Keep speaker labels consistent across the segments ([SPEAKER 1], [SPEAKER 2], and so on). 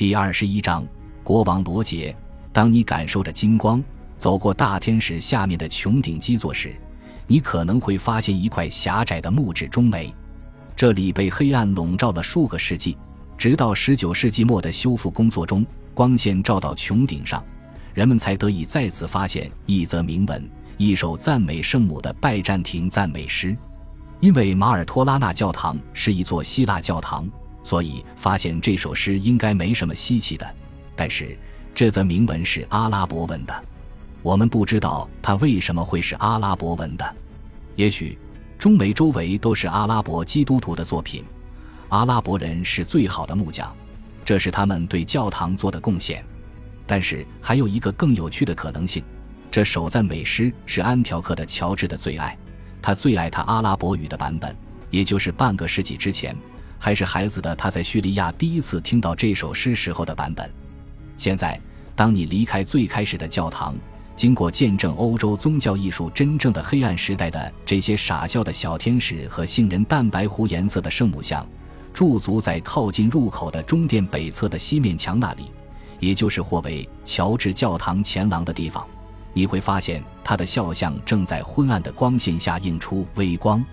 [SPEAKER 1] 第二十一章，国王罗杰。当你感受着金光走过大天使下面的穹顶基座时，你可能会发现一块狭窄的木质钟眉，这里被黑暗笼罩了数个世纪，直到十九世纪末的修复工作中，光线照到穹顶上，人们才得以再次发现一则铭文，一首赞美圣母的拜占庭赞美诗。因为马尔托拉纳教堂是一座希腊教堂，所以发现这首诗应该没什么稀奇的。但是这则铭文是阿拉伯文的。我们不知道它为什么会是阿拉伯文的，也许中美周围都是阿拉伯基督徒的作品。阿拉伯人是最好的木匠，这是他们对教堂做的贡献。但是还有一个更有趣的可能性：这首赞美诗是安条克的乔治的最爱，他最爱他阿拉伯语的版本，也就是半个世纪之前还是孩子的他在叙利亚第一次听到这首诗时候的版本。现在，当你离开最开始的教堂。经过见证欧洲宗教艺术真正的黑暗时代的这些傻笑的小天使和杏仁蛋白湖颜色的圣母像，驻足在靠近入口的中殿北侧的西面墙那里，也就是或为乔治教堂前廊的地方，你会发现他的肖像正在昏暗的光线下映出微光。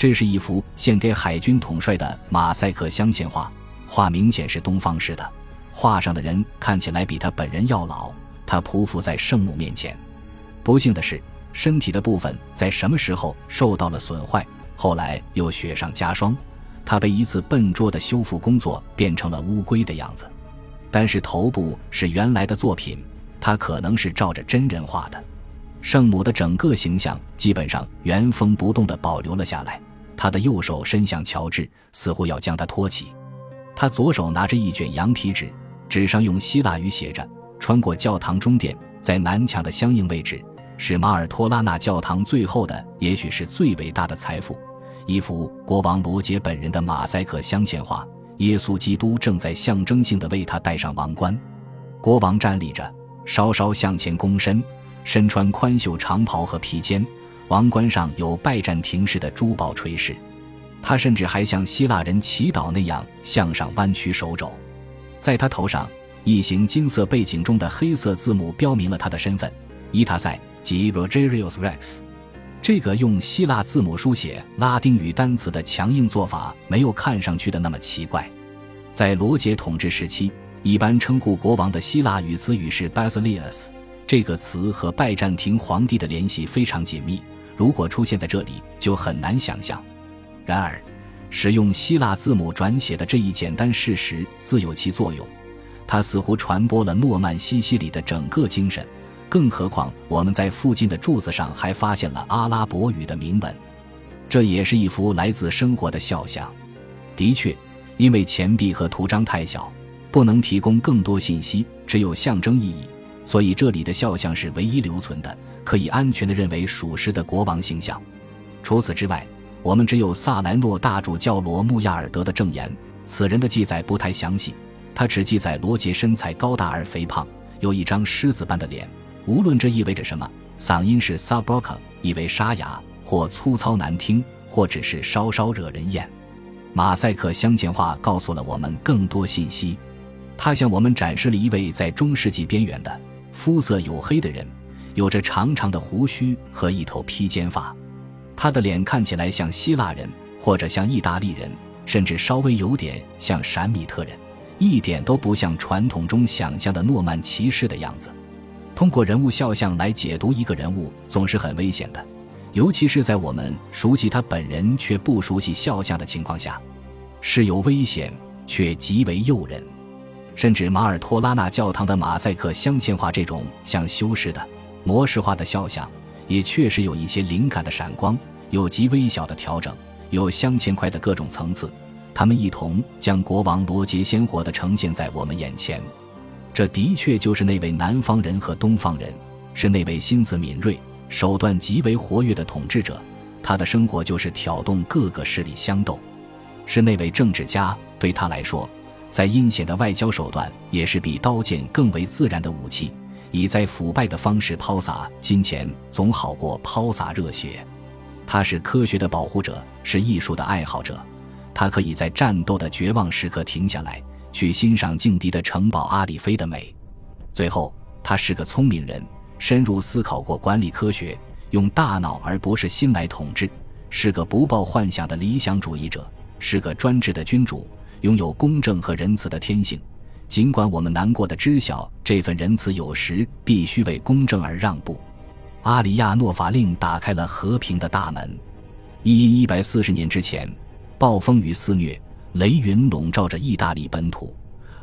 [SPEAKER 1] 这是一幅献给海军统帅的马赛克镶嵌画，画明显是东方式的，画上的人看起来比他本人要老。他匍匐在圣母面前，不幸的是，身体的部分在什么时候受到了损坏，后来又雪上加霜，他被一次笨拙的修复工作变成了乌龟的样子。但是头部是原来的作品，他可能是照着真人画的。圣母的整个形象基本上原封不动地保留了下来。他的右手伸向乔治，似乎要将他托起。他左手拿着一卷羊皮纸，纸上用希腊语写着。穿过教堂中殿，在南墙的相应位置，是马尔托拉纳教堂最后的，也许是最伟大的财富——一幅国王罗杰本人的马赛克镶嵌画。耶稣基督正在象征性的为他戴上王冠，国王站立着，稍稍向前躬身，身穿宽袖长袍和披肩，王冠上有拜占庭式的珠宝垂饰。他甚至还像希腊人祈祷那样向上弯曲手肘，在他头上。一行金色背景中的黑色字母标明了他的身份：伊塔塞即 Rogerius Rex。这个用希腊字母书写拉丁语单词的强硬做法，没有看上去的那么奇怪。在罗杰统治时期，一般称呼国王的希腊语词语是 Basileus。这个词和拜占庭皇帝的联系非常紧密，如果出现在这里，就很难想象。然而，使用希腊字母转写的这一简单事实自有其作用。它似乎传播了诺曼西西里的整个精神，更何况我们在附近的柱子上还发现了阿拉伯语的铭文。这也是一幅来自生活的肖像。的确，因为钱币和图章太小，不能提供更多信息，只有象征意义，所以这里的肖像是唯一留存的，可以安全地认为属实的国王形象。除此之外，我们只有萨莱诺大主教罗穆亚尔德的证言，此人的记载不太详细。他只记载罗杰身材高大而肥胖，有一张狮子般的脸。无论这意味着什么，嗓音是 s u b r o k a 意为沙哑或粗糙难听，或只是稍稍惹人厌。马赛克镶嵌画告诉了我们更多信息。他向我们展示了一位在中世纪边缘的肤色黝黑的人，有着长长的胡须和一头披肩发。他的脸看起来像希腊人，或者像意大利人，甚至稍微有点像闪米特人。一点都不像传统中想象的诺曼骑士的样子。通过人物肖像来解读一个人物总是很危险的，尤其是在我们熟悉他本人却不熟悉肖像的情况下，是有危险却极为诱人。甚至马尔托拉纳教堂的马赛克镶嵌画这种像修饰的模式化的肖像，也确实有一些灵感的闪光，有极微小的调整，有镶嵌块的各种层次。他们一同将国王罗杰鲜活地呈现在我们眼前，这的确就是那位南方人和东方人，是那位心思敏锐、手段极为活跃的统治者。他的生活就是挑动各个势力相斗，是那位政治家。对他来说，在阴险的外交手段也是比刀剑更为自然的武器。以在腐败的方式抛洒金钱，总好过抛洒热血。他是科学的保护者，是艺术的爱好者。他可以在战斗的绝望时刻停下来，去欣赏劲敌的城堡阿里菲的美。最后，他是个聪明人，深入思考过管理科学，用大脑而不是心来统治，是个不抱幻想的理想主义者，是个专制的君主，拥有公正和仁慈的天性。尽管我们难过的知晓这份仁慈有时必须为公正而让步，阿里亚诺法令打开了和平的大门。一一一百四十年之前，暴风雨肆虐，雷云笼罩着意大利本土，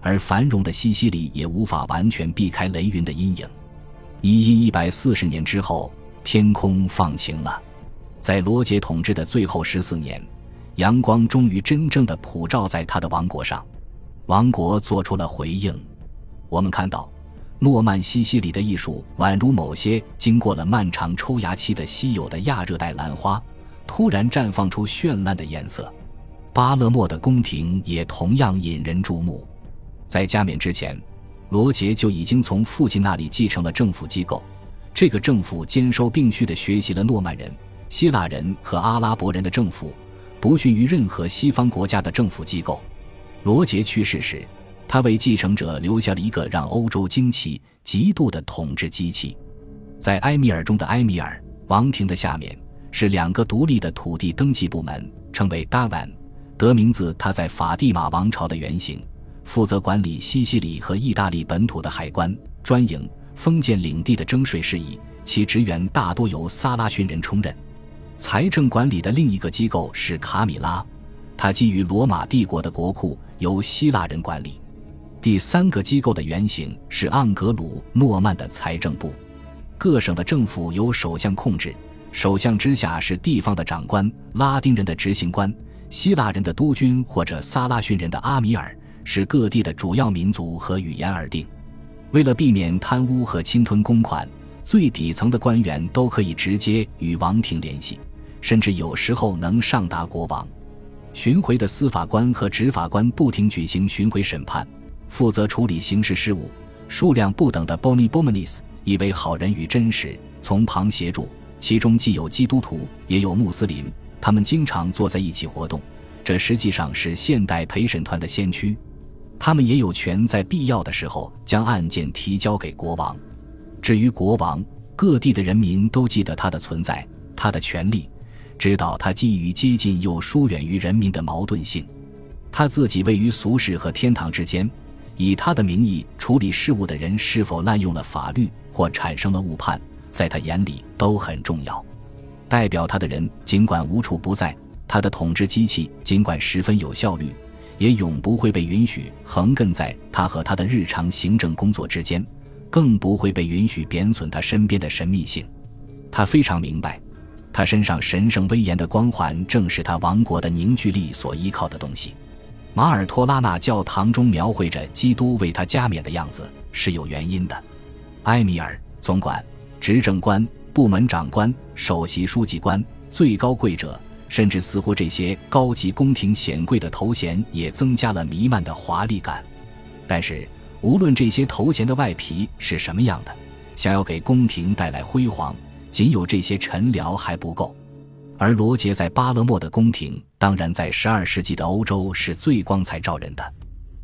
[SPEAKER 1] 而繁荣的西西里也无法完全避开雷云的阴影。一一一百四十年之后，天空放晴了，在罗杰统治的最后十四年，阳光终于真正的普照在他的王国上。王国做出了回应。我们看到，诺曼西西里的艺术宛如某些经过了漫长抽芽期的稀有的亚热带兰花，突然绽放出绚烂的颜色。巴勒莫的宫廷也同样引人注目。在加冕之前，罗杰就已经从父亲那里继承了政府机构。这个政府兼收并蓄地学习了诺曼人、希腊人和阿拉伯人的政府，不逊于任何西方国家的政府机构。罗杰去世时，他为继承者留下了一个让欧洲惊奇、极度的统治机器。在埃米尔中的埃米尔王庭的下面是两个独立的土地登记部门，称为 Davan，得名字他在法蒂玛王朝的原型，负责管理西西里和意大利本土的海关、专营、封建领地的征税事宜。其职员大多由萨拉逊人充任。财政管理的另一个机构是卡米拉。它基于罗马帝国的国库，由希腊人管理。第三个机构的原型是盎格鲁诺曼的财政部，各省的政府由首相控制，首相之下是地方的长官、拉丁人的执行官、希腊人的督军或者萨拉逊人的阿米尔，是各地的主要民族和语言而定。为了避免贪污和侵吞公款，最底层的官员都可以直接与王庭联系，甚至有时候能上达国王。巡回的司法官和执法官不停举行巡回审判，负责处理刑事事务。数量不等的 Boni Bomanis 以为好人与真实，从旁协助，其中既有基督徒，也有穆斯林。他们经常坐在一起活动，这实际上是现代陪审团的先驱。他们也有权在必要的时候将案件提交给国王。至于国王，各地的人民都记得他的存在，他的权利。知道他基于接近又疏远于人民的矛盾性，他自己位于俗世和天堂之间，以他的名义处理事务的人是否滥用了法律或产生了误判，在他眼里都很重要。代表他的人尽管无处不在，他的统治机器尽管十分有效率，也永不会被允许横亘在他和他的日常行政工作之间，更不会被允许贬损他身边的神秘性。他非常明白。他身上神圣威严的光环，正是他王国的凝聚力所依靠的东西。马尔托拉纳教堂中描绘着基督为他加冕的样子是有原因的。埃米尔、总管、执政官、部门长官、首席书记官、最高贵者，甚至似乎这些高级宫廷显贵的头衔也增加了弥漫的华丽感。但是，无论这些头衔的外皮是什么样的，想要给宫廷带来辉煌。仅有这些陈僚还不够，而罗杰在巴勒莫的宫廷，当然在十二世纪的欧洲是最光彩照人的。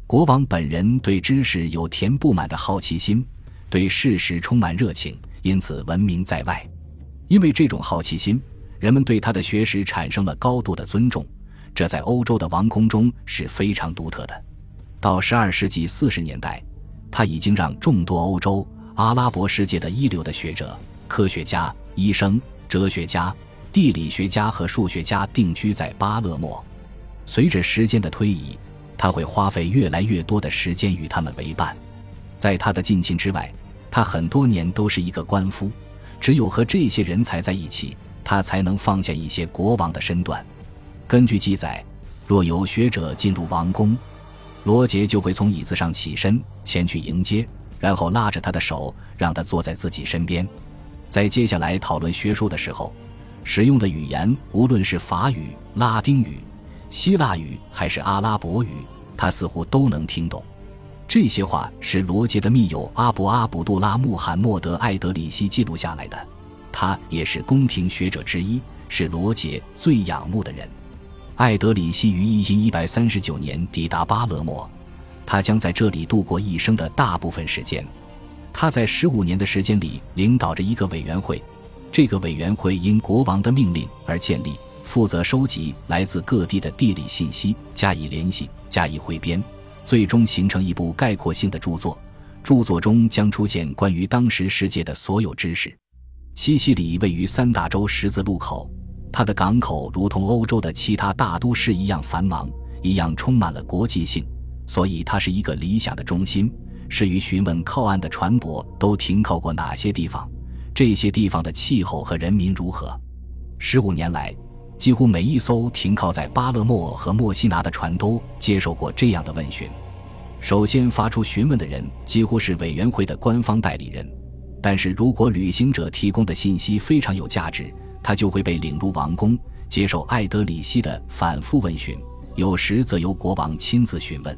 [SPEAKER 1] 国王本人对知识有填不满的好奇心，对事实充满热情，因此闻名在外。因为这种好奇心，人们对他的学识产生了高度的尊重，这在欧洲的王宫中是非常独特的。到十二世纪四十年代，他已经让众多欧洲、阿拉伯世界的一流的学者、科学家。医生、哲学家、地理学家和数学家定居在巴勒莫。随着时间的推移，他会花费越来越多的时间与他们为伴。在他的近亲之外，他很多年都是一个官夫。只有和这些人才在一起，他才能放下一些国王的身段。根据记载，若有学者进入王宫，罗杰就会从椅子上起身前去迎接，然后拉着他的手，让他坐在自己身边。在接下来讨论学术的时候，使用的语言无论是法语、拉丁语、希腊语还是阿拉伯语，他似乎都能听懂。这些话是罗杰的密友阿布阿卜杜拉穆罕默德艾德里希记录下来的。他也是宫廷学者之一，是罗杰最仰慕的人。艾德里希于一一一百三十九年抵达巴勒莫，他将在这里度过一生的大部分时间。他在十五年的时间里领导着一个委员会，这个委员会因国王的命令而建立，负责收集来自各地的地理信息，加以联系，加以汇编，最终形成一部概括性的著作。著作中将出现关于当时世界的所有知识。西西里位于三大洲十字路口，它的港口如同欧洲的其他大都市一样繁忙，一样充满了国际性，所以它是一个理想的中心。适于询问靠岸的船舶都停靠过哪些地方，这些地方的气候和人民如何。十五年来，几乎每一艘停靠在巴勒莫和墨西拿的船都接受过这样的问询。首先发出询问的人几乎是委员会的官方代理人，但是如果旅行者提供的信息非常有价值，他就会被领入王宫，接受艾德里希的反复问询，有时则由国王亲自询问。